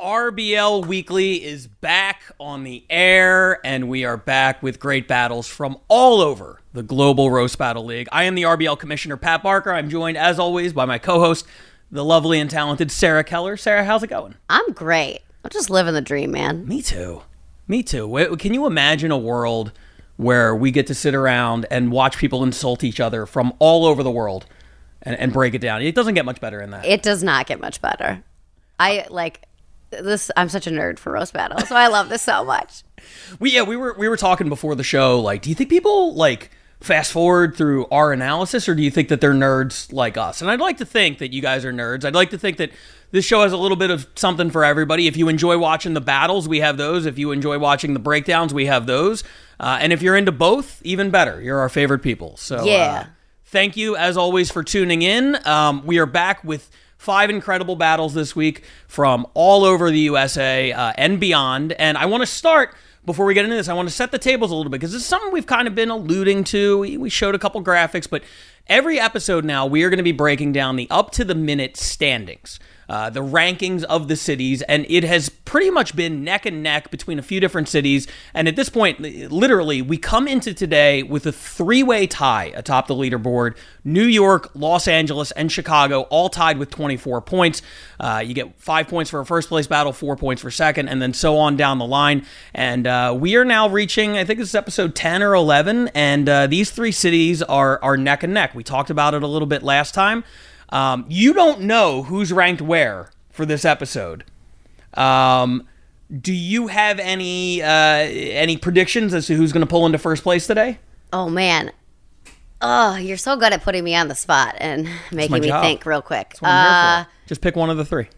RBL Weekly is back on the air, and we are back with great battles from all over the Global Roast Battle League. I am the RBL Commissioner, Pat Barker. I'm joined, as always, by my co host, the lovely and talented Sarah Keller. Sarah, how's it going? I'm great. I'm just living the dream, man. Me too. Me too. Can you imagine a world where we get to sit around and watch people insult each other from all over the world and, and break it down? It doesn't get much better than that. It does not get much better. I like this. I'm such a nerd for roast battle, so I love this so much. We yeah, we were we were talking before the show. Like, do you think people like fast forward through our analysis, or do you think that they're nerds like us? And I'd like to think that you guys are nerds. I'd like to think that this show has a little bit of something for everybody. If you enjoy watching the battles, we have those. If you enjoy watching the breakdowns, we have those. Uh, and if you're into both, even better. You're our favorite people. So Yeah. Uh, thank you as always for tuning in. Um, we are back with five incredible battles this week from all over the USA uh, and beyond. And I want to start before we get into this. I want to set the tables a little bit because this is something we've kind of been alluding to. We, we showed a couple graphics, but every episode now we are going to be breaking down the up to the minute standings. Uh, the rankings of the cities, and it has pretty much been neck and neck between a few different cities. And at this point, literally, we come into today with a three way tie atop the leaderboard New York, Los Angeles, and Chicago, all tied with 24 points. Uh, you get five points for a first place battle, four points for second, and then so on down the line. And uh, we are now reaching, I think this is episode 10 or 11, and uh, these three cities are, are neck and neck. We talked about it a little bit last time. Um, you don't know who's ranked where for this episode. Um, do you have any uh, any predictions as to who's going to pull into first place today? Oh man. Oh, you're so good at putting me on the spot and making me job. think real quick. That's what I'm Uh. Just pick one of the three.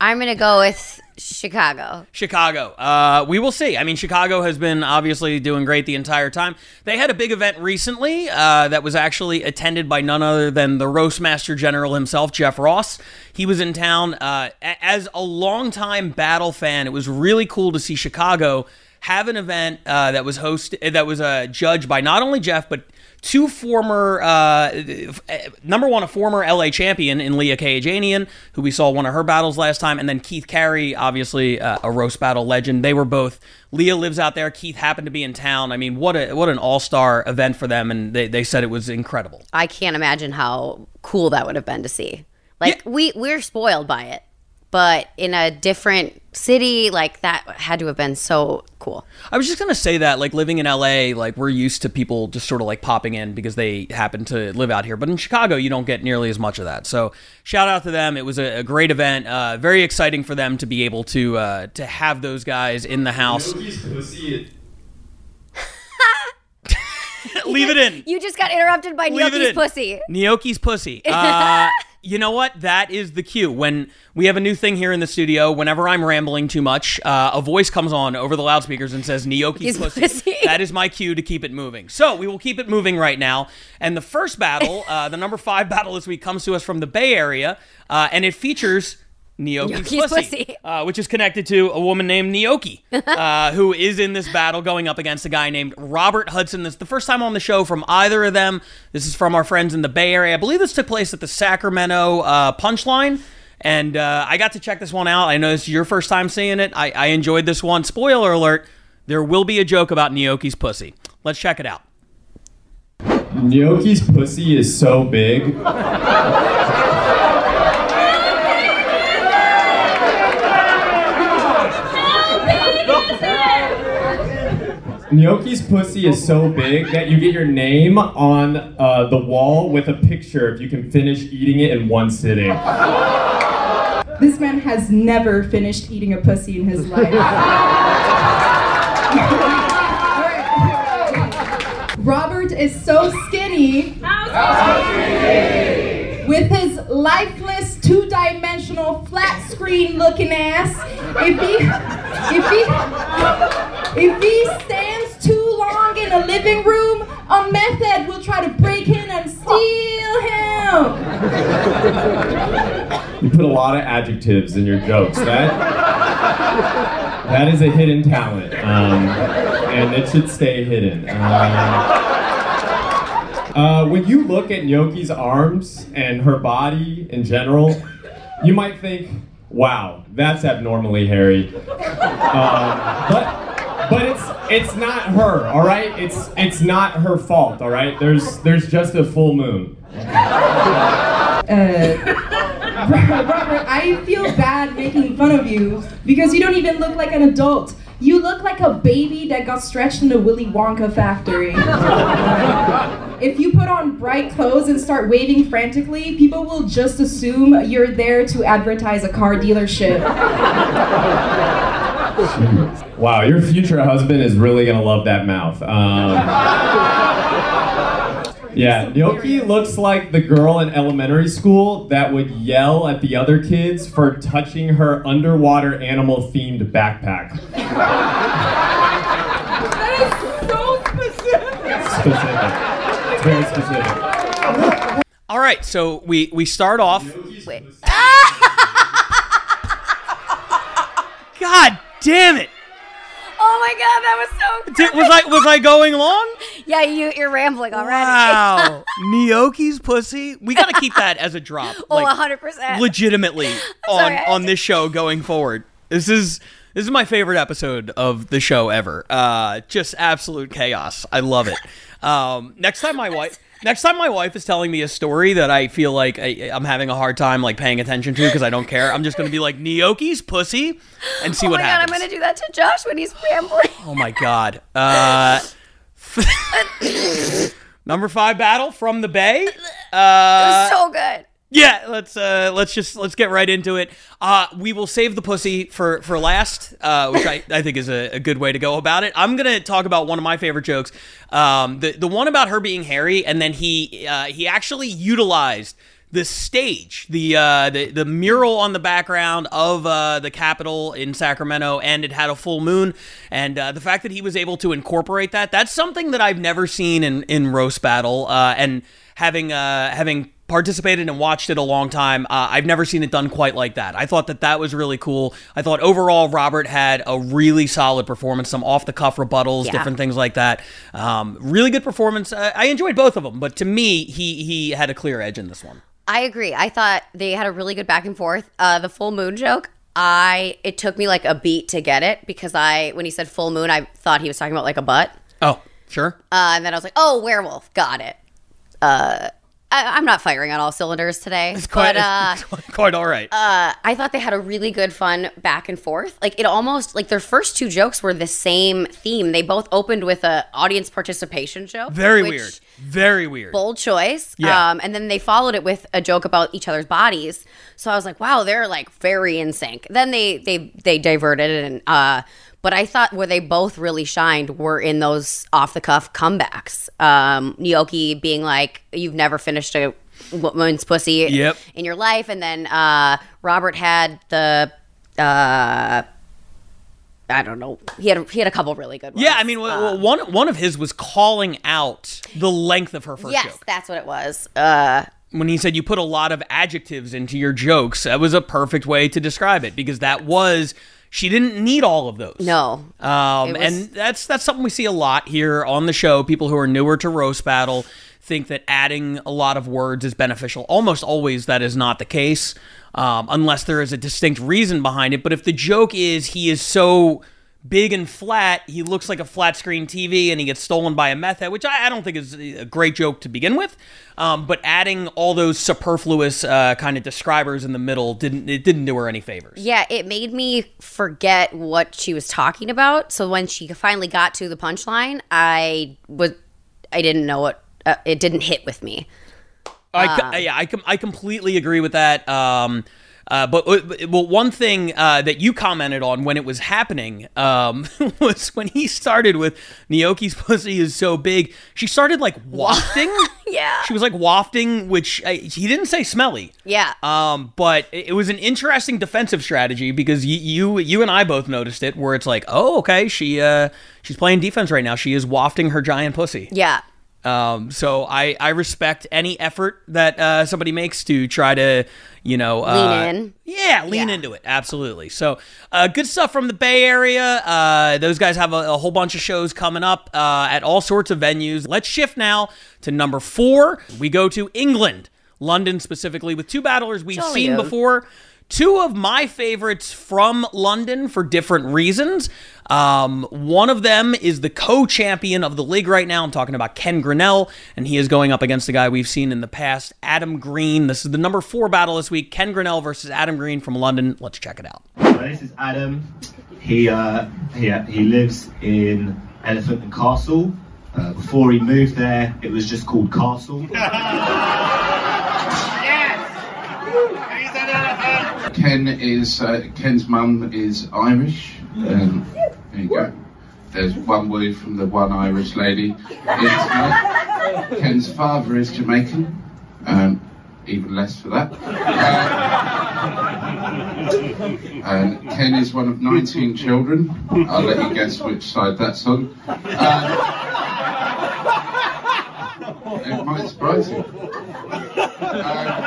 I'm gonna go with Chicago. Chicago. Uh, we will see. I mean, Chicago has been obviously doing great the entire time. They had a big event recently uh, that was actually attended by none other than the Roastmaster General himself, Jeff Ross. He was in town. Uh, as a longtime battle fan, it was really cool to see Chicago have an event uh, that was hosted, that was uh, judged by not only Jeff but two former uh, number one, a former LA champion in Leah Kayajanian, who we saw one of her battles last time, and then Keith Carey, obviously uh, a roast battle legend. They were both. Leah lives out there. Keith happened to be in town. I mean, what a what an all star event for them, and they, they said it was incredible. I can't imagine how cool that would have been to see. Like Yeah. we we're spoiled by it, but in a different city, like that had to have been so cool. I was just gonna say that, like living in LA, like we're used to people just sort of like popping in because they happen to live out here. But in Chicago, you don't get nearly as much of that. So shout out to them. It was a, a great event. Uh, very exciting for them to be able to uh, to have those guys in the house. Leave it in. You just got interrupted by Leave Gnocchi's pussy. Gnocchi's pussy. Uh, you know what? That is the cue. When we have a new thing here in the studio, whenever I'm rambling too much, uh, a voice comes on over the loudspeakers and says Gnocchi's pussy. pussy. That is my cue to keep it moving. So we will keep it moving right now. And the first battle, uh, the number five battle this week, comes to us from the Bay Area, uh, and it features. Gnocchi's, Gnocchi's pussy, pussy. Uh, which is connected to a woman named Gnocchi, uh, who is in this battle going up against a guy named Robert Hudson. This is the first time on the show from either of them. This is from our friends in the Bay Area. I believe this took place at the Sacramento uh, Punchline. And uh, I got to check this one out. I know this is your first time seeing it. I, I enjoyed this one. Spoiler alert: there will be a joke about Gnocchi's pussy. Let's check it out. Gnocchi's pussy is so big. Gnocchi's pussy is so big that you get your name on uh, the wall with a picture if you can finish eating it in one sitting. This man has never finished eating a pussy in his life. Robert is so skinny. With his lifeless, two-dimensional, flat screen looking ass. If he if he if he stands long in a living room, a meth head will try to break in and steal him. You put a lot of adjectives in your jokes. That that is a hidden talent, um, and it should stay hidden. Um, uh, when you look at Gnocchi's arms and her body in general, you might think, Wow, that's abnormally hairy. Um, but but it's it's not her, all right? It's it's not her fault, all right? There's there's just a full moon. Uh, Robert, I feel bad making fun of you because you don't even look like an adult. You look like a baby that got stretched in a Willy Wonka factory. if you put on bright clothes and start waving frantically, people will just assume you're there to advertise a car dealership. Wow, your future husband is really gonna love that mouth. Um, yeah, Gnocchi looks like the girl in elementary school that would yell at the other kids for touching her underwater animal themed backpack. That is so specific. Specific. It's very specific. All right, so we we start off. Wait. God damn it! Oh my god, that was so. Did, was I was I going long? Yeah, you you're rambling already. Wow, Gnocchi's pussy. We got to keep that as a drop. oh, like, hundred percent. legitimately on sorry, on this show going forward. This is this is my favorite episode of the show ever. Uh, just absolute chaos. I love it. Um, next time my wife. Next time my wife is telling me a story that I feel like I, I'm having a hard time like paying attention to because I don't care, I'm just gonna be like Gnocchi's pussy and see Oh what my god, happens. I'm gonna do that to Josh when he's rambling. Oh my god. Uh, number five battle from the Bay. Uh, so good. Yeah, let's uh, let's just let's get right into it. Uh, we will save the pussy for for last, uh, which I, I think is a, a good way to go about it. I'm gonna talk about one of my favorite jokes, um, the the one about her being hairy, and then he uh, he actually utilized the stage, the uh, the the mural on the background of uh, the Capitol in Sacramento, and it had a full moon, and uh, the fact that he was able to incorporate that, that's something that I've never seen in in roast battle, uh, and having uh, having participated and watched it a long time. Uh, I've never seen it done quite like that. I thought that that was really cool. I thought overall Robert had a really solid performance, some off the cuff rebuttals, Yeah. different things like that. Um, really good performance. Uh, I enjoyed both of them, but to me, he he had a clear edge in this one. I agree. I thought they had a really good back and forth. Uh, the full moon joke, I it took me like a beat to get it because I when he said full moon, I thought he was talking about like a butt, Oh, sure. uh, and then I was like, oh, werewolf, got it. Uh, I, I'm not firing on all cylinders today, It's Quite, but uh, quite all right. uh, I thought they had a really good fun back and forth. Like it almost like their first two jokes were the same theme. They both opened with a audience participation joke. Very weird. Very weird. bold choice. Yeah. Um, and then they followed it with a joke about each other's bodies. So I was like, wow, they're like very in sync. Then they they they diverted and uh but I thought where they both really shined were in those off the cuff comebacks. Um Gnocchi being like, You've never finished a woman's pussy Yep. in your life. And then uh Robert had the uh I don't know. He had he had a couple really good ones. yeah, I mean, w- one one of his was calling out the length of her first Yes, joke. that's what it was. Uh when he said you put a lot of adjectives into your jokes, that was a perfect way to describe it because that was she didn't need all of those. no. Um, was- and that's that's something we see a lot here on the show. People who are newer to roast battle think that adding a lot of words is beneficial. Almost always that is not the case, um, unless there is a distinct reason behind it. But if the joke is he is so big and flat, he looks like a flat screen TV, and he gets stolen by a meth head, which I, I don't think is a great joke to begin with. Um, but adding all those superfluous uh, kind of describers in the middle didn't it didn't do her any favors. Yeah, it made me forget what she was talking about. So when she finally got to the punchline, I was I didn't know what uh, it didn't hit with me. I, co- yeah, I, com- I completely agree with that. Um, uh, but uh, well, one thing uh, that you commented on when it was happening um, was when he started with Gnocchi's pussy is so big. She started like wafting. Yeah. she was like wafting, which uh, he didn't say smelly. Yeah. Um, but it it was an interesting defensive strategy because you, you you and I both noticed it, where it's like, oh, okay, she uh, she's playing defense right now. She is wafting her giant pussy. yeah. Um, so I, I respect any effort that uh, somebody makes to try to, you know, uh, Lean in. Yeah, lean Yeah. into it. Absolutely. So uh, good stuff from the Bay Area. Uh, those guys have a, a whole bunch of shows coming up uh, at all sorts of venues. Let's shift now to number four. We go to England, London specifically, with two battlers we've Jolly seen good. before. two of my favorites from London for different reasons. Um, one of them is the co-champion of the league right now. I'm talking about Ken Grinnell, and he is going up against the guy we've seen in the past, Adam Green. This is the number four battle this week: Ken Grinnell versus Adam Green from London. Let's check it out. This is Adam. He uh, he, he lives in Elephant and Castle. Uh, before he moved there, it was just called Castle. Ken is uh, Ken's mum is Irish. Um, there you go. There's one word from the one Irish lady. Ken's father is Jamaican. Um, even less for that. Uh, and Ken is one of 19 children. I'll let you guess which side that's on. Uh, it might surprise you. Uh,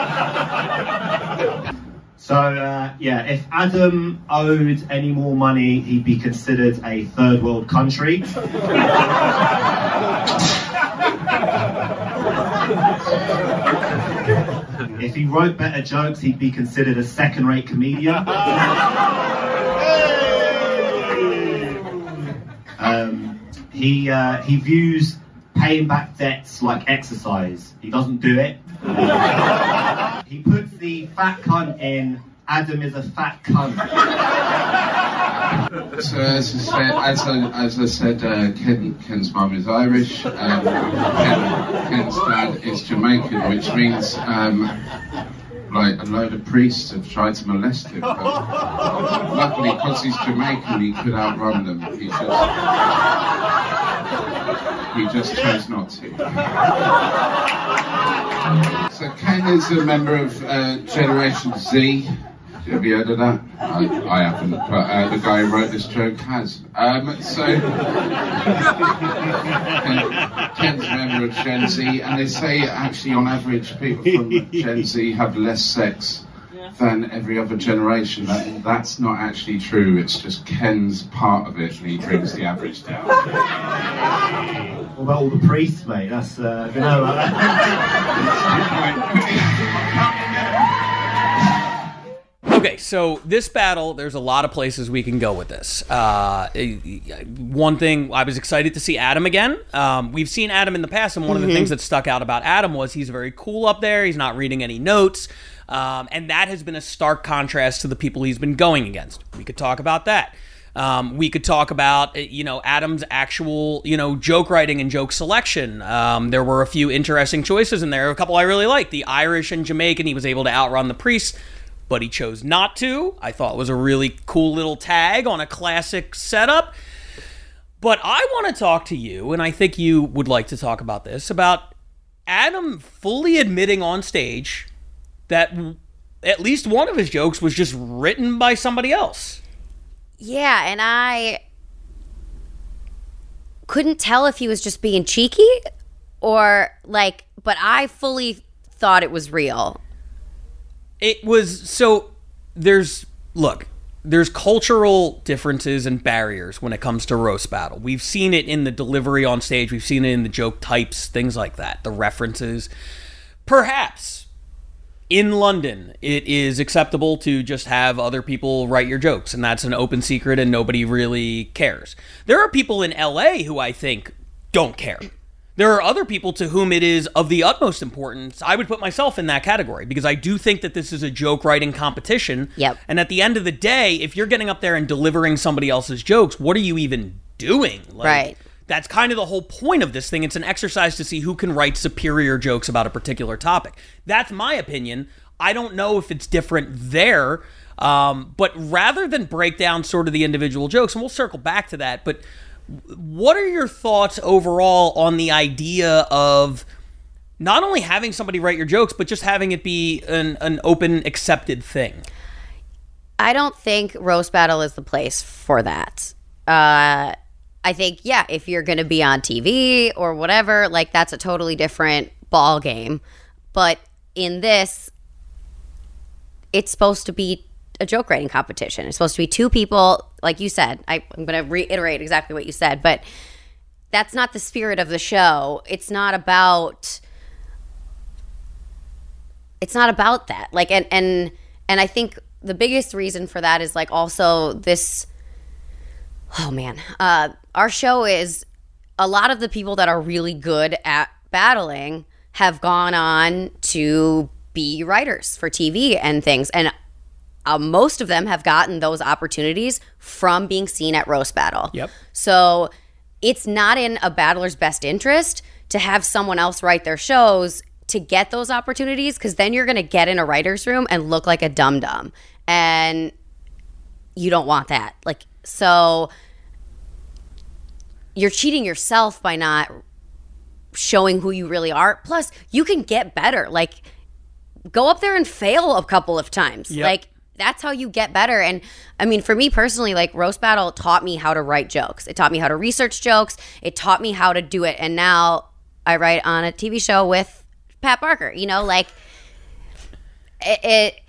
So uh, yeah, if Adam owed any more money, he'd be considered a third world country. if he wrote better jokes, he'd be considered a second-rate comedian. Um, he uh, he views paying back debts like exercise. He doesn't do it. he puts the fat cunt in. Adam is a fat cunt. So as I said, as I, as I said, uh, Ken, Ken's mum is Irish. Um, Ken, Ken's dad is Jamaican, which means um, like a load of priests have tried to molest him. But luckily, because he's Jamaican, he could outrun them. He just he just chose not to. So Ken is a member of uh, Generation Z. Have you heard of that? I, I haven't, but uh, the guy who wrote this joke has. Um, so, Ken, Ken's a member of Gen Z, and they say actually, on average, people from Gen Z have less sex than every other generation. That, that's not actually true. It's just Ken's part of it, and he brings the average down. What about all the priests, mate? That's uh, you know, Okay, so this battle, there's a lot of places we can go with this. Uh, one thing, I was excited to see Adam again. Um, we've seen Adam in the past, and one of the things that stuck out about Adam was he's very cool up there. He's not reading any notes. Um, and that has been a stark contrast to the people he's been going against. We could talk about that. Um, we could talk about, uh, you know, Adam's actual, you know, joke writing and joke selection. Um, there were a few interesting choices in there. A couple I really liked. The Irish and Jamaican, he was able to outrun the priests, but he chose not to. I thought was a really cool little tag on a classic setup. But I want to talk to you, and I think you would like to talk about this about Adam fully admitting on stage that at least one of his jokes was just written by somebody else. Yeah, and I couldn't tell if he was just being cheeky or like, but I fully thought it was real. It was so there's look, there's cultural differences and barriers when it comes to roast battle. We've seen it in the delivery on stage, we've seen it in the joke types, things like that, the references. Perhaps in London, it is acceptable to just have other people write your jokes, and that's an open secret, and nobody really cares. There are people in LA who I think don't care. There are other people to whom it is of the utmost importance. I would put myself in that category because I do think that this is a joke writing competition. Yep. And at the end of the day, if you're getting up there and delivering somebody else's jokes, what are you even doing? Like, Right. That's kind of the whole point of this thing. It's an exercise to see who can write superior jokes about a particular topic. That's my opinion. I don't know if it's different there. Um, but rather than break down sort of the individual jokes, and we'll circle back to that, but what are your thoughts overall on the idea of not only having somebody write your jokes, but just having it be an, an open, accepted thing? I don't think roast battle is the place for that. Uh, I think yeah, if you're going to be on TV or whatever, like that's a totally different ball game. But in this, it's supposed to be a joke writing competition. It's supposed to be two people, like you said. I, I'm going to reiterate exactly what you said, but that's not the spirit of the show. It's not about. It's not about that. Like and and and I think the biggest reason for that is like also this oh man uh our show is a lot of the people that are really good at battling have gone on to be writers for tv and things and uh, most of them have gotten those opportunities from being seen at roast battle Yep. so it's not in a battler's best interest to have someone else write their shows to get those opportunities because then you're going to get in a writer's room and look like a dum dum. And you don't want that. Like, so you're cheating yourself by not showing who you really are. Plus, you can get better. Like, go up there and fail a couple of times. Yep. Like, that's how you get better. And I mean, for me personally, like Roast Battle taught me how to write jokes. It taught me how to research jokes. It taught me how to do it. And now I write on a TV show with Pat Barker, you know, like it, it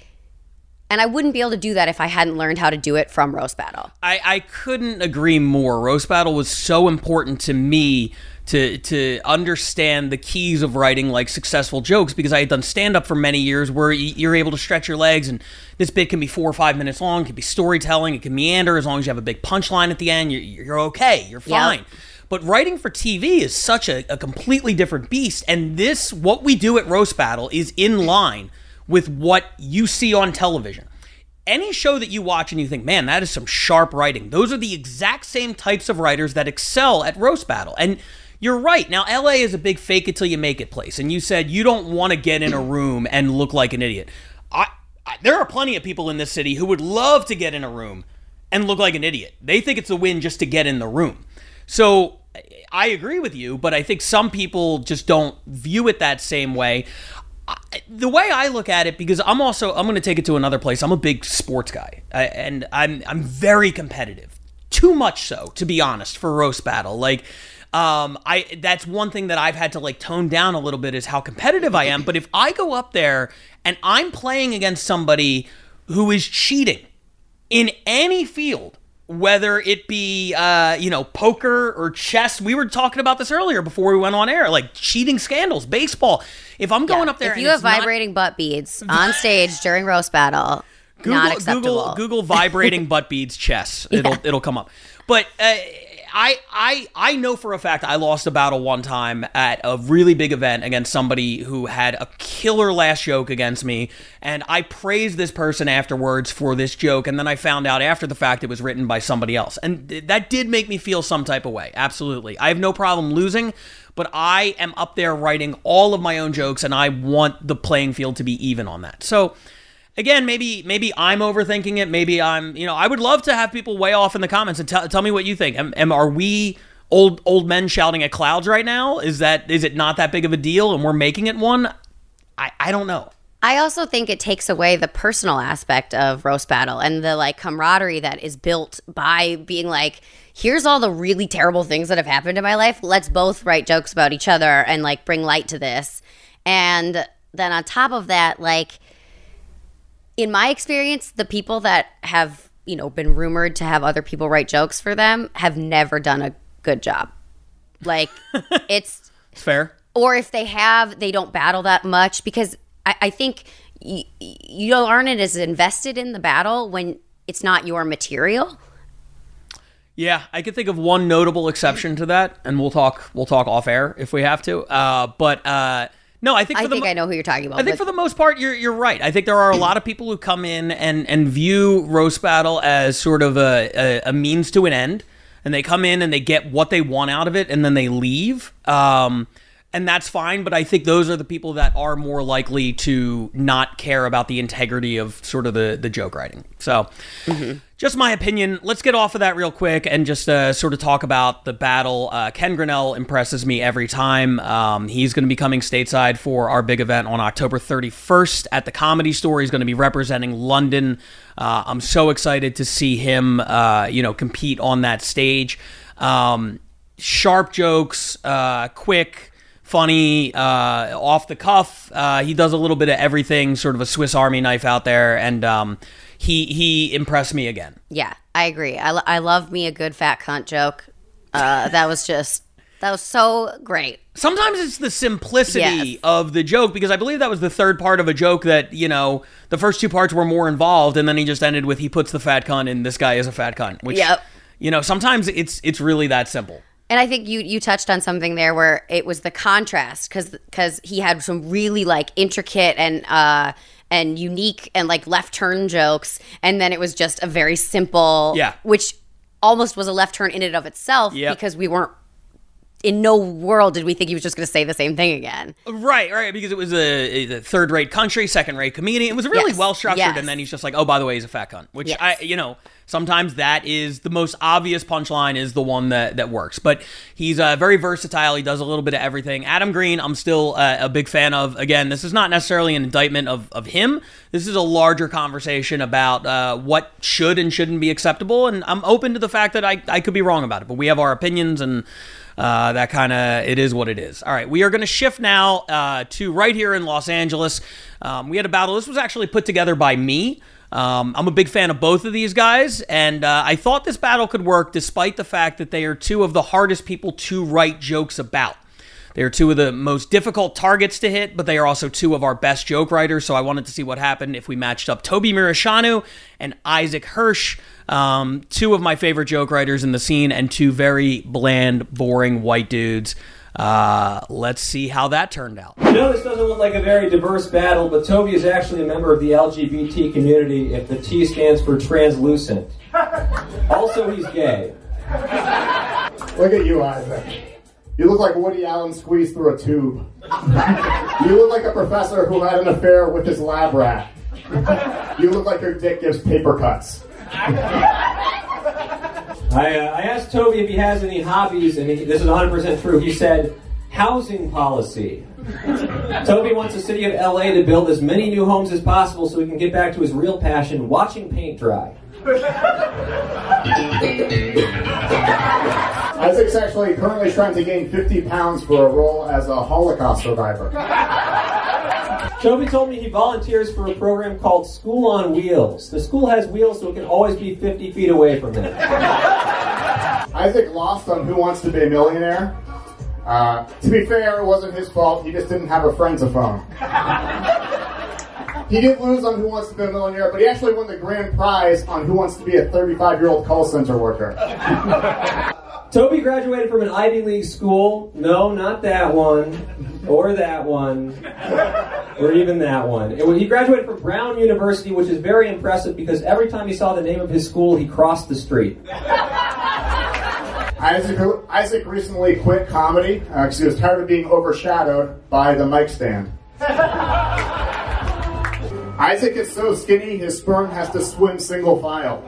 and I wouldn't be able to do that if I hadn't learned how to do it from Roast Battle. I, I couldn't agree more. Roast battle was so important to me to to understand the keys of writing like successful jokes because I had done stand up for many years where you're able to stretch your legs and this bit can be four or five minutes long, it can be storytelling, it can meander as long as you have a big punchline at the end. You're, you're okay, you're fine. But writing for TV is such a, a completely different beast. And this, what we do at Roast Battle, is in line with what you see on television. Any show that you watch and you think, man, that is some sharp writing, those are the exact same types of writers that excel at Roast Battle. And you're right. Now, LA is a big fake it till you make it place. And you said you don't want to get in a room and look like an idiot. I, I, there are plenty of people in this city who would love to get in a room and look like an idiot. They think it's a win just to get in the room. So I agree with you, but I think some people just don't view it that same way. The way I look at it, because I'm also I'm going to take it to another place. I'm a big sports guy, I- and I'm I'm very competitive, too much so, to be honest, for roast battle. Like, um, I that's one thing that I've had to like tone down a little bit is how competitive I am. But if I go up there and I'm playing against somebody who is cheating in any field, whether it be uh, you know poker or chess. We were talking about this earlier before we went on air, like cheating scandals, baseball. If I'm going up there, if and you have it's not- vibrating butt beads on stage during Roast Battle, not acceptable. Google Google vibrating butt beads chess. It'll it'll come up. But uh, I I I know for a fact I lost a battle one time at a really big event against somebody who had a killer last joke against me, and I praised this person afterwards for this joke, and then I found out after the fact it was written by somebody else, and th- that did make me feel some type of way. Absolutely, I have no problem losing. But I am up there writing all of my own jokes, and I want the playing field to be even on that. So, again, maybe maybe I'm overthinking it. Maybe I'm, you know, I would love to have people way off in the comments and tell tell me what you think. Am, am are we old old men shouting at clouds right now? Is that is it not that big of a deal and we're making it one? I I don't know. I also think it takes away the personal aspect of roast battle and the like camaraderie that is built by being like, here's all the really terrible things that have happened in my life. Let's both write jokes about each other and like bring light to this. And then on top of that, like in my experience, the people that have, you know, been rumored to have other people write jokes for them have never done a good job. Like it's fair. or if they have, they don't battle that much because I, I think y- you aren't as invested in the battle when it's not your material. Yeah, I could think of one notable exception to that, and we'll talk we'll talk off air if we have to. Uh, but uh, no, I think for I the think mo- I know who you're talking about. I think for the most part, you're you're right. I think there are a lot of people who come in and and view roast battle as sort of a, a, a means to an end, and they come in and they get what they want out of it, and then they leave. Um, and that's fine, but I think those are the people that are more likely to not care about the integrity of sort of the the joke writing. So, just my opinion. Let's get off of that real quick and just uh, sort of talk about the battle. Uh, Ken Grinnell impresses me every time. Um, he's going to be coming stateside for our big event on October 31st at the Comedy Store. He's going to be representing London. Uh, I'm so excited to see him, uh, you know, compete on that stage. Um, sharp jokes, uh, quick funny, uh, off the cuff. Uh, he does a little bit of everything, sort of a Swiss Army knife out there, and um, he he impressed me again. yeah, I agree. I, lo- I love me a good fat cunt joke. Uh, that was just That was so great. sometimes it's the simplicity Yes. of the joke because I believe that was the third part of a joke that you know the first two parts were more involved, and then he just ended with he puts the fat cunt in this guy is a fat cunt, which Yep. you know sometimes it's it's really that simple. And I think you you touched on something there where it was the contrast because because he had some really like intricate and uh and unique and like left turn jokes, and then it was just a very simple Yeah. which almost was a left turn in and of itself Yep. because we weren't in no world did we think he was just going to say the same thing again. Right, right, because it was a, a third-rate country, second-rate comedian. It was really Yes, well structured, yes. and then he's just like, "Oh, by the way, he's a fat cunt," which Yes. I, you know, sometimes that is the most obvious punchline is the one that that works. But he's uh, very versatile. He does a little bit of everything. Adam Green, I'm still uh, a big fan of. Again, this is not necessarily an indictment of of him. This is a larger conversation about uh, what should and shouldn't be acceptable, and I'm open to the fact that I I could be wrong about it. But we have our opinions and. Uh, that kind of it is what it is. All right, we are going to shift now uh, to right here in Los Angeles. Um, we had a battle. This was actually put together by me. Um, I'm a big fan of both of these guys, and uh, I thought this battle could work despite the fact that they are two of the hardest people to write jokes about. They are two of the most difficult targets to hit, but they are also two of our best joke writers. So I wanted to see what happened if we matched up Toby Muresianu and Isaac Hirsch, um, two of my favorite joke writers in the scene, and two very bland, boring white dudes. Uh, let's see how that turned out. I know this doesn't look like a very diverse battle, but Toby is actually a member of the LGBT community if the T stands for translucent. Also, he's gay. Look at you, Isaac. You look like Woody Allen squeezed through a tube. You look like a professor who had an affair with his lab rat. You look like your dick gives paper cuts. I, uh, I asked Toby if he has any hobbies, and he, this is 100% true. He said, housing policy. Toby wants the city of LA to build as many new homes as possible so he can get back to his real passion, watching paint dry. Isaac's actually currently trying to gain 50 pounds for a role as a Holocaust survivor. Toby told me he volunteers for a program called School on Wheels. The school has wheels so it can always be 50 feet away from him. Isaac lost on Who Wants to Be a Millionaire. Uh, to be fair, it wasn't his fault. He just didn't have a friend to phone. He did lose on Who Wants to Be a Millionaire, but he actually won the grand prize on Who Wants to Be a 35 year old call center worker. Toby graduated from an Ivy League school. No, not that one. Or that one. Or even that one. It, he graduated from Brown University, which is very impressive because every time he saw the name of his school, he crossed the street. Isaac, Isaac recently quit comedy uh, because he was tired of being overshadowed by the mic stand. Isaac is so skinny, his sperm has to swim single file.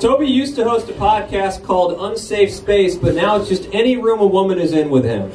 Toby used to host a podcast called Unsafe Space, but now it's just any room a woman is in with him.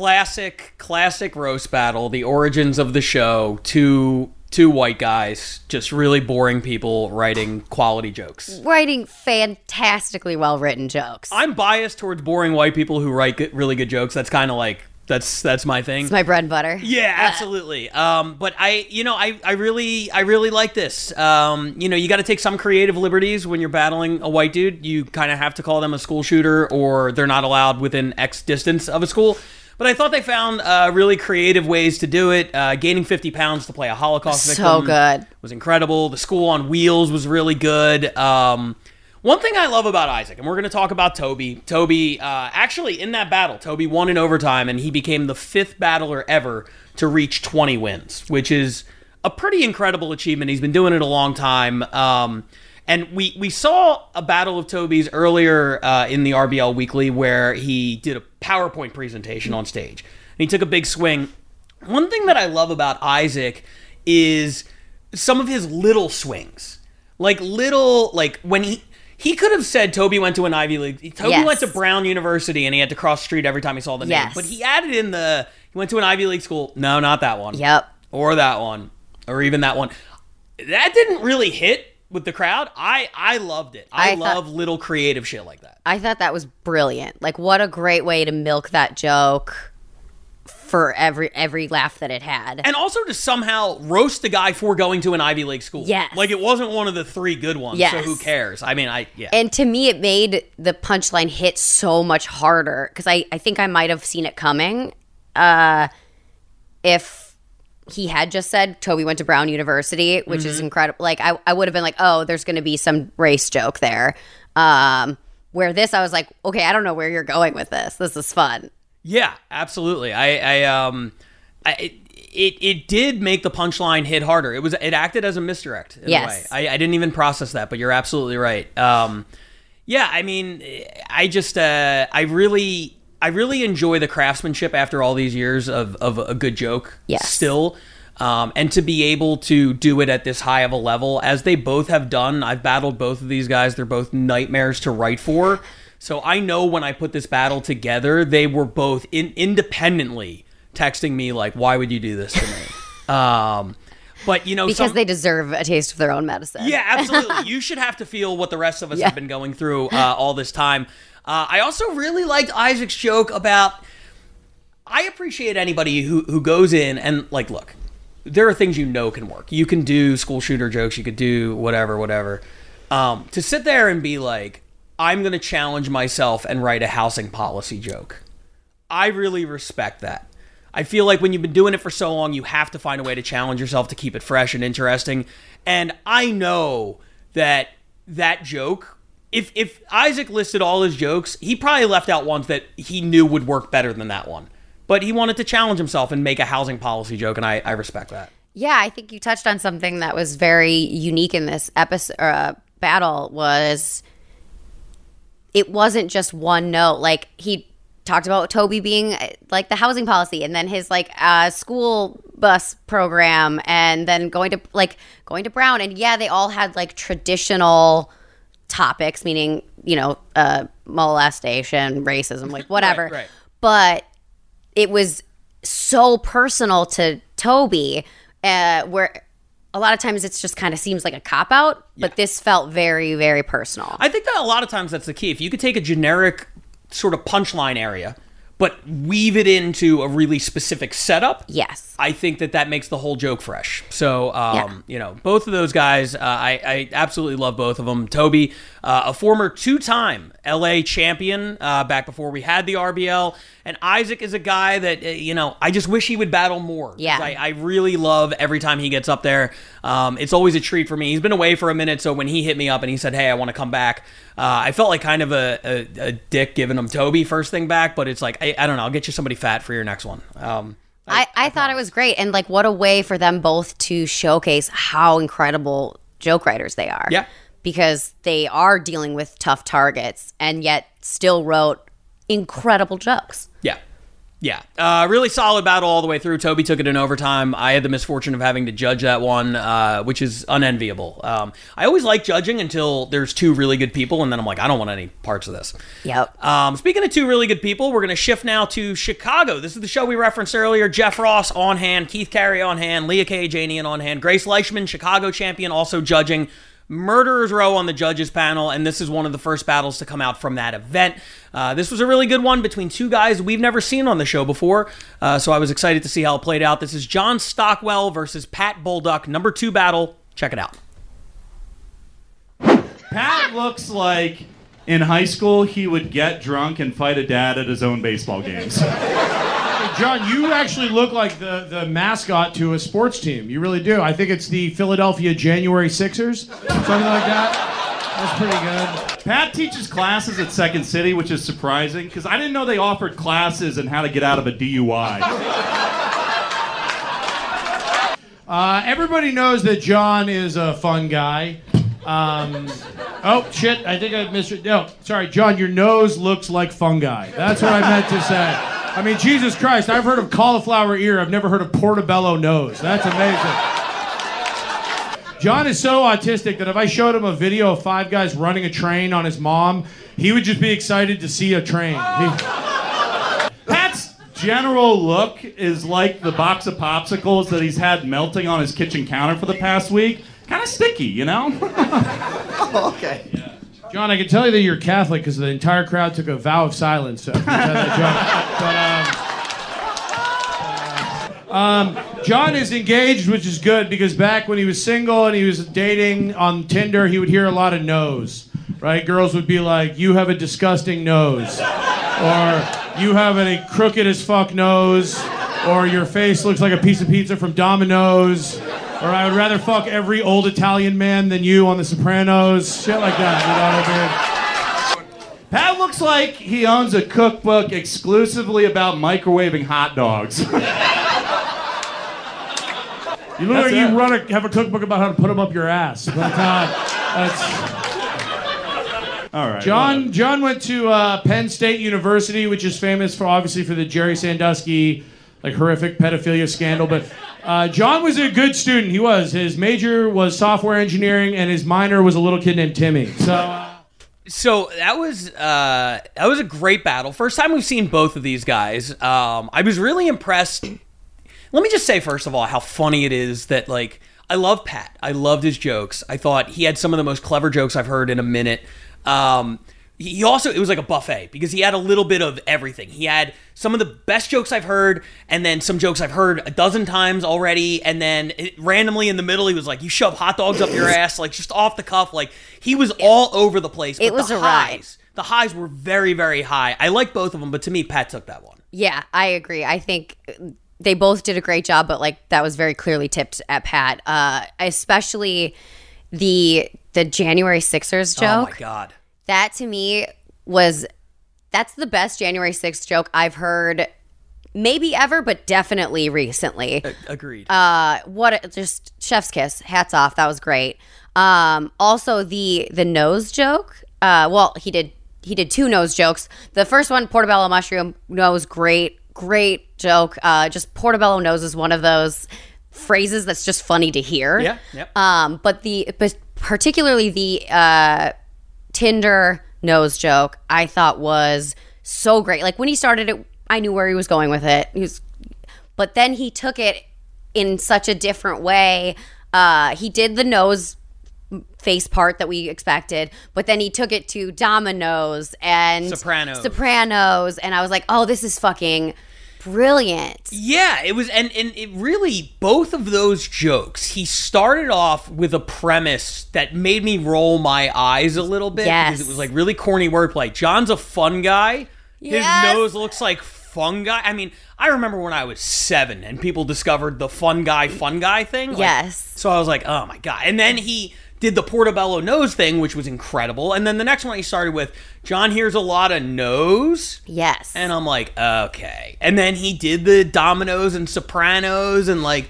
Classic, classic roast battle. The origins of the show. Two two white guys, just really boring people writing quality jokes. Writing fantastically well written jokes. I'm biased towards boring white people who write good, really good jokes. That's kind of like that's that's my thing. it's my bread and butter. Yeah, absolutely. Um, but I, you know, I, I really, I really like this. Um, you know, you got to take some creative liberties when you're battling a white dude. You kind of have to call them a school shooter, or they're not allowed within X distance of a school. But I thought they found uh, really creative ways to do it. Uh, gaining 50 pounds to play a Holocaust victim So good. was incredible. The School on Wheels was really good. Um, one thing I love about Isaac, and we're going to talk about Toby. Toby, uh, actually, in that battle, Toby won in overtime, and he became the fifth battler ever to reach 20 wins, which is a pretty incredible achievement. He's been doing it a long time. Um, and we, we saw a battle of Toby's earlier uh, in the RBL Weekly where he did a PowerPoint presentation on stage. And he took a big swing. One thing that I love about Isaac is some of his little swings. Like little, like when he he could have said Toby went to an Ivy League. Toby Yes. went to Brown University and he had to cross the street every time he saw the name. Yes. But he added in the he went to an Ivy League school. No, not that one. Yep. Or that one. Or even that one. That didn't really hit with the crowd. I I loved it. I, I thought- love little creative shit like that. I thought that was brilliant. Like, what a great way to milk that joke for every every laugh that it had. and also to somehow roast the guy for going to an Ivy League school. Yes. Like it wasn't one of the three good ones. So Yes. who cares? I mean, I yeah. and to me, it made the punchline hit so much harder because I, I think I might have seen it coming. Uh, if he had just said Toby went to Brown University, which is incredible, like I, I would have been like, oh, there's going to be some race joke there. Um, where this, I was like, okay, I don't know where you're going with this. This is fun. Yeah, absolutely. I, I um, I, it, it it did make the punchline hit harder. It was it acted as a misdirect in Yes. a way. I, I didn't even process that, but you're absolutely right. Um, yeah, I mean, I just uh, I really I really enjoy the craftsmanship after all these years of of a good joke. Yes. still. Um, and to be able to do it at this high of a level, as they both have done, I've battled both of these guys. They're both nightmares to write for. So I know when I put this battle together, they were both in, independently texting me like, "Why would you do this to me?" um, but you know, Because some- they deserve a taste of their own medicine. yeah, absolutely. you should have to feel what the rest of us Yeah. have been going through uh, all this time. Uh, I also really liked Isaac's joke about. I appreciate anybody who who goes in and like, look, there are things you know can work. You can do school shooter jokes. You could do whatever, whatever. Um, to sit there and be like, I'm going to challenge myself and write a housing policy joke. I really respect that. I feel like when you've been doing it for so long, you have to find a way to challenge yourself to keep it fresh and interesting. And I know that that joke, if if Isaac listed all his jokes, he probably left out ones that he knew would work better than that one. But he wanted to challenge himself and make a housing policy joke, and I, I respect that. Yeah, I think you touched on something that was very unique in this episode uh, battle was it wasn't just one note. Like he talked about Toby being uh, like the housing policy and then his like uh, school bus program and then going to like going to Brown and yeah, they all had like traditional topics meaning, you know, uh molestation, racism, like whatever. right. But it was so personal to Toby, uh, where a lot of times it's just kind of seems like a cop out, but this felt very, very personal. I think that a lot of times that's the key. If you could take a generic sort of punchline area, but weave it into a really specific setup, yes. I think that that makes the whole joke fresh. So, um, Yeah. you know, both of those guys, uh, I, I absolutely love both of them. Toby, uh, a former two-time LA champion uh, back before we had the RBL, and Isaac is a guy that uh, you know I just wish he would battle more. Yeah. I, I really love every time he gets up there. Um, it's always a treat for me. He's been away for a minute, so when he hit me up and he said, "Hey, I want to come back," uh, I felt like kind of a, a, a dick giving him Toby first thing back. But it's like I, I don't know. I'll get you somebody fat for your next one. Um, I, I thought it was great. And like, what a way for them both to showcase how incredible joke writers they are. Yeah. Because they are dealing with tough targets and yet still wrote incredible jokes. Yeah. Yeah. Uh, really solid battle all the way through. Toby took it in overtime. I had the misfortune of having to judge that one, uh, which is unenviable. Um, I always like judging until there's two really good people, and then I'm like, I don't want any parts of this. Yep. Um, speaking of two really good people, we're going to shift now to Chicago. This is the show we referenced earlier. Jeff Ross on hand, Keith Carey on hand, Leah Kayajanian on hand, Grace Leichman, Chicago champion, also judging. Murderers Row on the judges panel, and this is one of the first battles to come out from that event. Uh, this was a really good one between two guys we've never seen on the show before, uh, so I was excited to see how it played out. This is John Stockwell versus Pat Bulduck, number two battle. Check it out. Pat looks like in high school he would get drunk and fight a dad at his own baseball games. John, you actually look like the, the mascot to a sports team. You really do. I think it's the Philadelphia January Sixers, something like that. That's pretty good. Pat teaches classes at Second City, which is surprising because I didn't know they offered classes in how to get out of a DUI. Uh, everybody knows that John is a fun guy. Um, oh shit! I think I missed it. No, sorry, John. Your nose looks like fungi. That's what I meant to say. I mean, Jesus Christ! I've heard of cauliflower ear. I've never heard of portobello nose. That's amazing. John is so autistic that if I showed him a video of five guys running a train on his mom, he would just be excited to see a train. He- Pat's general look is like the box of popsicles that he's had melting on his kitchen counter for the past week. Kind of sticky, you know? Oh, John, I can tell you that you're Catholic because the entire crowd took a vow of silence joke. But, um, Um, John is engaged, which is good because back when he was single and he was dating on Tinder, he would hear a lot of no's. Right? Girls would be like, "You have a disgusting nose," or "You have a crooked as fuck nose," or "Your face looks like a piece of pizza from Domino's," or "I would rather fuck every old Italian man than you on The Sopranos." Shit like that. You know what I mean? Pat looks like he owns a cookbook exclusively about microwaving hot dogs. You look like you run a, have a cookbook about how to put them up your ass. But uh, All right. John. John went to uh, Penn State University, which is famous for obviously for the Jerry Sandusky like horrific pedophilia scandal. But uh, John was a good student. He was. His major was software engineering, and his minor was a little kid named Timmy. So. Uh, So that was uh, that was a great battle. First time we've seen both of these guys. Um, I was really impressed. Let me just say first of all how funny it is that like I love Pat. I loved his jokes. I thought he had some of the most clever jokes I've heard in a minute. Um, he also it was like a buffet because he had a little bit of everything. He had some of the best jokes I've heard, and then some jokes I've heard a dozen times already, and then it, randomly in the middle he was like, "You shove hot dogs up your ass," like just off the cuff. Like he was all over the place. It was the a ride. highs, The highs were very very high. I like both of them, but to me, Pat took that one. Yeah, I agree. I think they both did a great job, but like that was very clearly tipped at Pat. Uh, especially the the January Sixers joke. Oh my god. That to me was that's the best January 6th joke I've heard maybe ever, but definitely recently. Agreed. Uh, what a, just chef's kiss. Hats off. That was great. Um, also the the nose joke. Uh, well, he did he did two nose jokes. The first one, portobello mushroom nose, great, great joke. Uh, just portobello nose is one of those phrases that's just funny to hear. Yeah, yep. Um, but the but particularly the uh, Tinder nose joke, I thought was so great. Like when he started it, I knew where he was going with it. He was, but then he took it in such a different way. Uh, he did the nose face part that we expected, but then he took it to Dominoes and Sopranos. Sopranos, and I was like, oh, this is fucking brilliant. Yeah, it was, and and it really both of those jokes. He started off with a premise that made me roll my eyes a little bit Yes. because it was like really corny wordplay. John's a fun guy. Yes. His nose looks like fungi. I mean, I remember when I was seven and people discovered the fun guy, fun guy thing. Like, Yes. So I was like, oh my god! And then he did the portobello nose thing, which was incredible. And then the next one he started with, John hears a lot of nose. Yes. And I'm like, okay. And then he did the Dominoes and Sopranos, and like,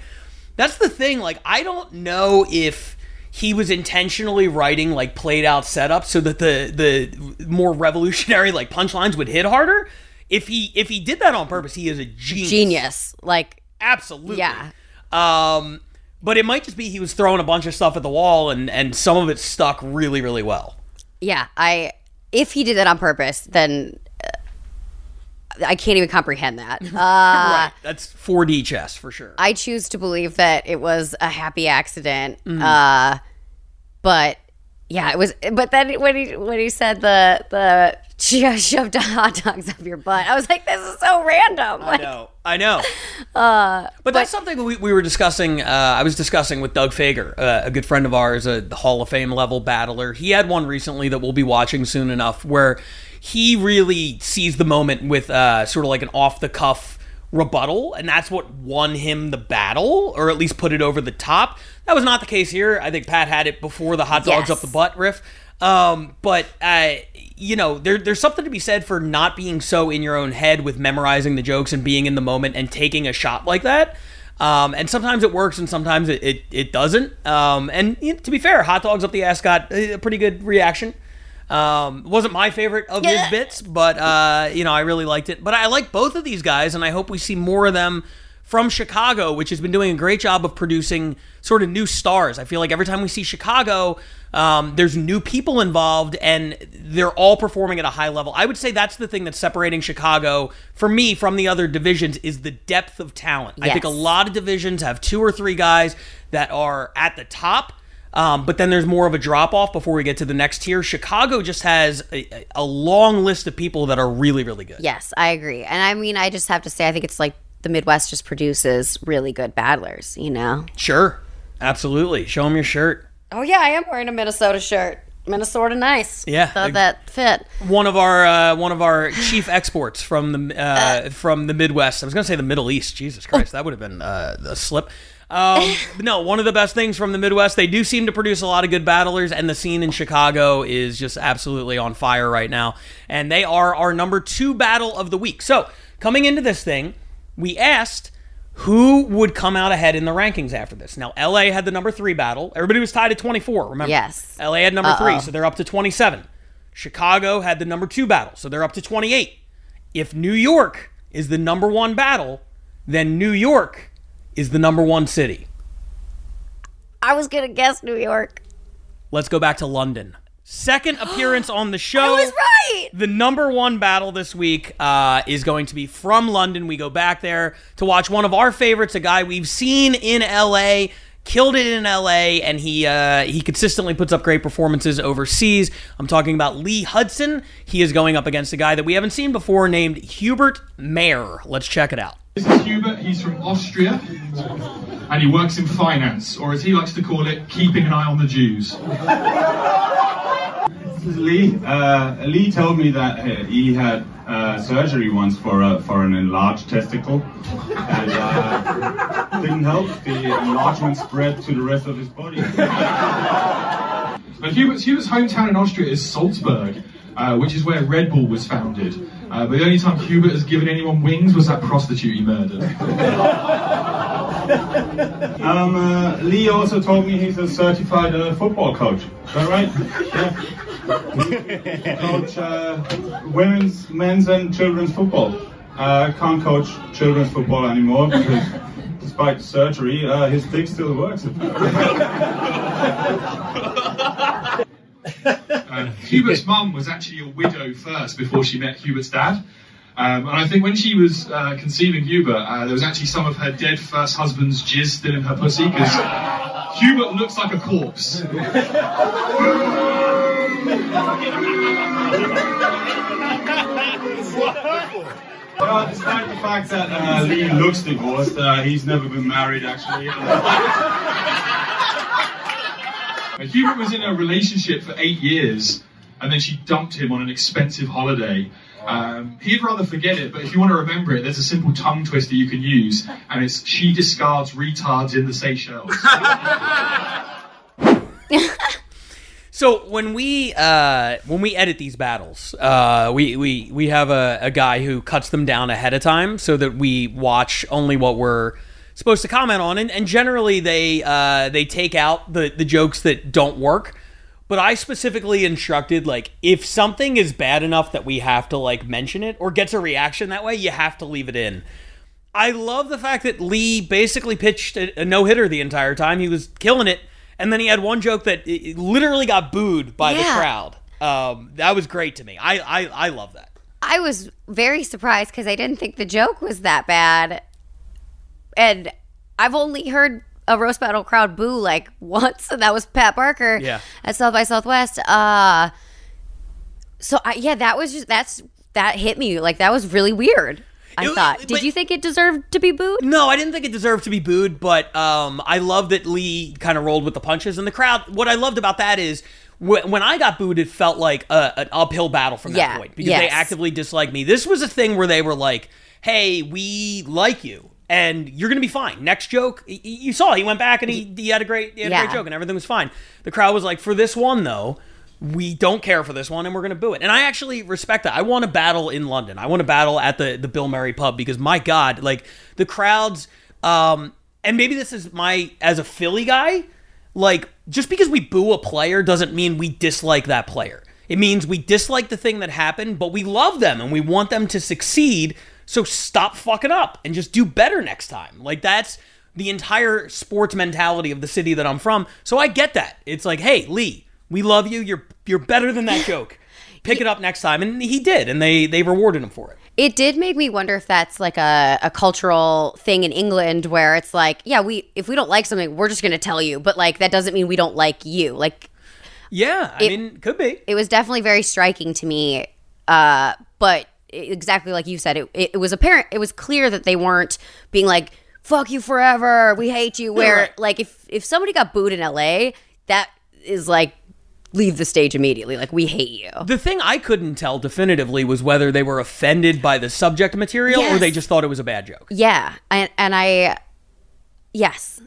that's the thing. Like, I don't know if he was intentionally writing like played out setups so that the the more revolutionary like punchlines would hit harder. If he if he did that on purpose, he is a genius. Genius. Like, Absolutely. Yeah. Um, but it might just be he was throwing a bunch of stuff at the wall, and and some of it stuck really really well. yeah, I if he did that on purpose, then uh, I can't even comprehend that. Uh, right. That's 4D chess for sure. I choose to believe that it was a happy accident. Mm-hmm. Uh, but yeah, it was. But then when he when he said the the sho- shoved hot dogs up your butt, I was like, this is so random. I know. I know. Uh, But that's something we, we were discussing. Uh, I was discussing with Doug Fager, uh, a good friend of ours, a Hall of Fame level battler. He had one recently that we'll be watching soon enough, where he really sees the moment with uh, sort of like an off the cuff rebuttal, and that's what won him the battle, or at least put it over the top. That was not the case here. I think Pat had it before the hot dogs Yes. up the butt riff. Um, but uh, you know, there, there's something to be said for not being so in your own head with memorizing the jokes and being in the moment and taking a shot like that. Um, and sometimes it works and sometimes it, it, it doesn't. Um, and you know, to be fair, hot dogs up the ass got a pretty good reaction. Um, wasn't my favorite of his bits, but uh, you know I really liked it. But I like both of these guys, and I hope we see more of them from Chicago, which has been doing a great job of producing sort of new stars. I feel like every time we see Chicago, um, there's new people involved, and they're all performing at a high level. I would say that's the thing that's separating Chicago for me from the other divisions is the depth of talent. I think a lot of divisions have two or three guys that are at the top. Um, but then there's more of a drop off before we get to the next tier. Chicago just has a, a- a long list of people that are really, really good. Yes, I agree. And I mean, I just have to say, I think it's like the Midwest just produces really good battlers. You know. Sure, absolutely. Show them your shirt. Oh yeah, I am wearing a Minnesota shirt. Minnesota nice. Yeah. Thought that fit. One of our uh, one of our chief exports from the uh, from the Midwest. I was going to say the Middle East. Jesus Christ, that would have been uh, a slip. Um, no, one of the best things from the Midwest. They do seem to produce a lot of good battlers, and the scene in Chicago is just absolutely on fire right now. And they are our number two battle of the week. So coming into this thing, we asked who would come out ahead in the rankings after this. Now, LA had the number three battle. Everybody was tied at 24, remember? Yes. LA had number three, Uh-oh. so they're up to 27. Chicago had the number two battle, so they're up to 28. If New York is the number one battle, then New York is the number one city. I was gonna guess New York. Let's go back to London. Second appearance on the show. I was right. The number one battle this week uh, is going to be from London. We go back there to watch one of our favorites, a guy we've seen in LA, killed it in LA, and he uh, he consistently puts up great performances overseas. I'm talking about Lee Hudson. He is going up against a guy that we haven't seen before named Hubert Mayer. Let's check it out. This is Hubert. He's from Austria, and he works in finance, or as he likes to call it, keeping an eye on the Jews. Lee. Uh, Lee told me that uh, he had uh, surgery once for a, for an enlarged testicle, and uh, didn't help. The enlargement spread to the rest of his body. But Hubert's, Hubert's hometown in Austria is Salzburg, uh, which is where Red Bull was founded. Uh, but the only time Hubert has given anyone wings was that prostitute he murdered. Um, uh, Lee also told me he's a certified uh, football coach. Is that right? Yeah. coach uh, women's, men's, and children's football. Uh, can't coach children's football anymore because, despite surgery, uh, his dick still works. Uh, Hubert's mum was actually a widow first before she met Hubert's dad. Um, and I think when she was uh, conceiving Hubert, uh, there was actually some of her dead first husband's jizz still in her pussy because Hubert looks like a corpse. Well, despite the fact that uh, Lee looks divorced, uh, he's never been married actually. Uh, Hubert was in a relationship for eight years, and then she dumped him on an expensive holiday. Um, he'd rather forget it, but if you want to remember it, there's a simple tongue twister you can use, and it's she discards retards in the Seychelles. So when we uh, when we edit these battles, uh, we, we we have a, a guy who cuts them down ahead of time so that we watch only what we're supposed to comment on, and, and generally they uh, they take out the the jokes that don't work. But I specifically instructed like if something is bad enough that we have to like mention it or gets a reaction that way, you have to leave it in. I love the fact that Lee basically pitched a, a no hitter the entire time. He was killing it, and then he had one joke that it, it literally got booed by the crowd. Um, that was great to me. I I, I love that. I was very surprised because I didn't think the joke was that bad. And I've only heard a roast battle crowd boo like once, and that was Pat Barker Yeah. at South by Southwest. Uh, so I, yeah, that was just that's that hit me like that was really weird. I It- thought. but- Did you think it deserved to be booed? No, I didn't think it deserved to be booed, but um, I love that Lee kind of rolled with the punches. And the crowd, what I loved about that is wh- when I got booed, it felt like a, an uphill battle from that Yeah, point because they actively disliked me. This was a thing where they were like, hey, we like you. And you're gonna be fine. Next joke, you saw he went back and he, he had a great he had a great joke and everything was fine. The crowd was like, for this one though, we don't care for this one and we're to boo it. And I actually respect that. I want to battle in London. I want to battle at the, the Bill Murray pub because my God, like the crowds, um, and maybe this is my, as a Philly guy, like just because we boo a player doesn't mean we dislike that player. It means we dislike the thing that happened, but we love them and we want them to succeed. So stop fucking up and just do better next time. Like that's the entire sports mentality of the city that I'm from. So I get that. It's like, hey, Lee, we love you. You're you're better than that joke. Pick it up next time, and he did, and they they rewarded him for it. It did make me wonder if that's like a, a cultural thing in England where it's like, yeah, we if we don't like something, we're just gonna tell you, but like that doesn't mean we don't like you. Like Yeah, I It- mean, could be. it was definitely very striking to me. Uh, but exactly like you said, it, it, it was apparent, it was clear that they weren't being like, fuck you forever, we hate you. Where, right. like, if, if somebody got booed in LA, that is like, leave the stage immediately. Like, we hate you. The thing I couldn't tell definitively was whether they were offended by the subject material or they just thought it was a bad joke. Yeah. And, and I, yes.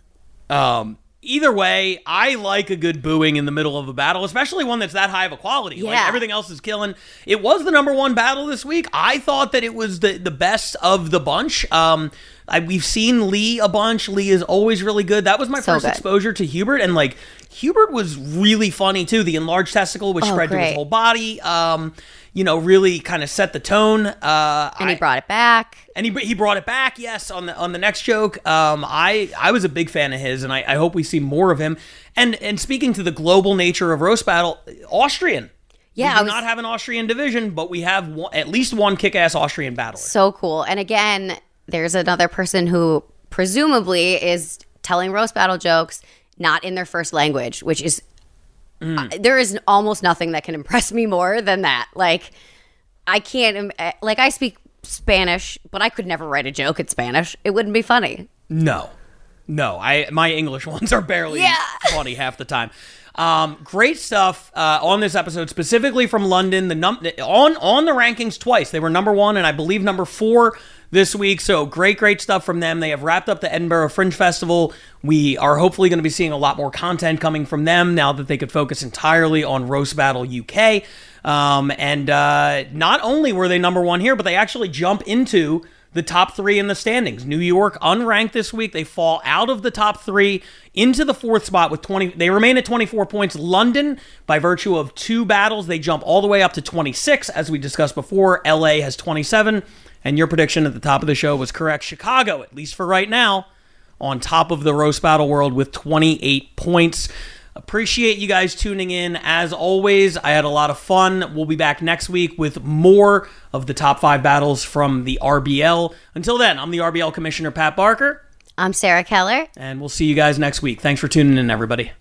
Um, either way, I like a good booing in the middle of a battle, especially one that's that high of a quality. Like Yeah. everything else is killing. It was the number one battle this week. I thought that it was the the best of the bunch. Um, I, we've seen Lee a bunch. Lee is always really good. That was my So first good. exposure to Hubert, and like Hubert was really funny too. The enlarged testicle, which Oh, spread to his whole body. Um, you know, really kind of set the tone. Uh, And he I- brought it back. and he, he brought it back, yes, on the on the next joke. Um, I I was a big fan of his, and I, I hope we see more of him. And and speaking to the global nature of roast battle, Austrian. Yeah, we do was- not have an Austrian division, but we have one, at least one kick-ass Austrian battler. So cool. And again, there's another person who presumably is telling roast battle jokes not in their first language, which is Mm. uh, there is almost nothing that can impress me more than that. Like I can't uh, like I speak Spanish, but I could never write a joke in Spanish. It wouldn't be funny. No, no, I my English ones are barely funny half the time. Um, great stuff uh, on this episode, specifically from London. The num on on the rankings twice. They were number one and I believe number four this week. So great, great stuff from them. They have wrapped up the Edinburgh Fringe Festival. We are hopefully going to be seeing a lot more content coming from them now that they could focus entirely on Roast Battle UK. Um, and uh, not only were they number one here, but they actually jump into the top three in the standings. New York unranked this week. They fall out of the top three into the fourth spot with 20. They remain at 24 points. London, by virtue of two battles, they jump all the way up to 26, as we discussed before. LA has 27. And your prediction at the top of the show was correct. Chicago, at least for right now, on top of the roast battle world with 28 points. Appreciate you guys tuning in. As always, I had a lot of fun. We'll be back next week with more of the top five battles from the RBL. Until then, I'm the RBL Commissioner, Pat Barker, I'm Sarah Keller. and we'll see you guys next week. Thanks for tuning in, everybody.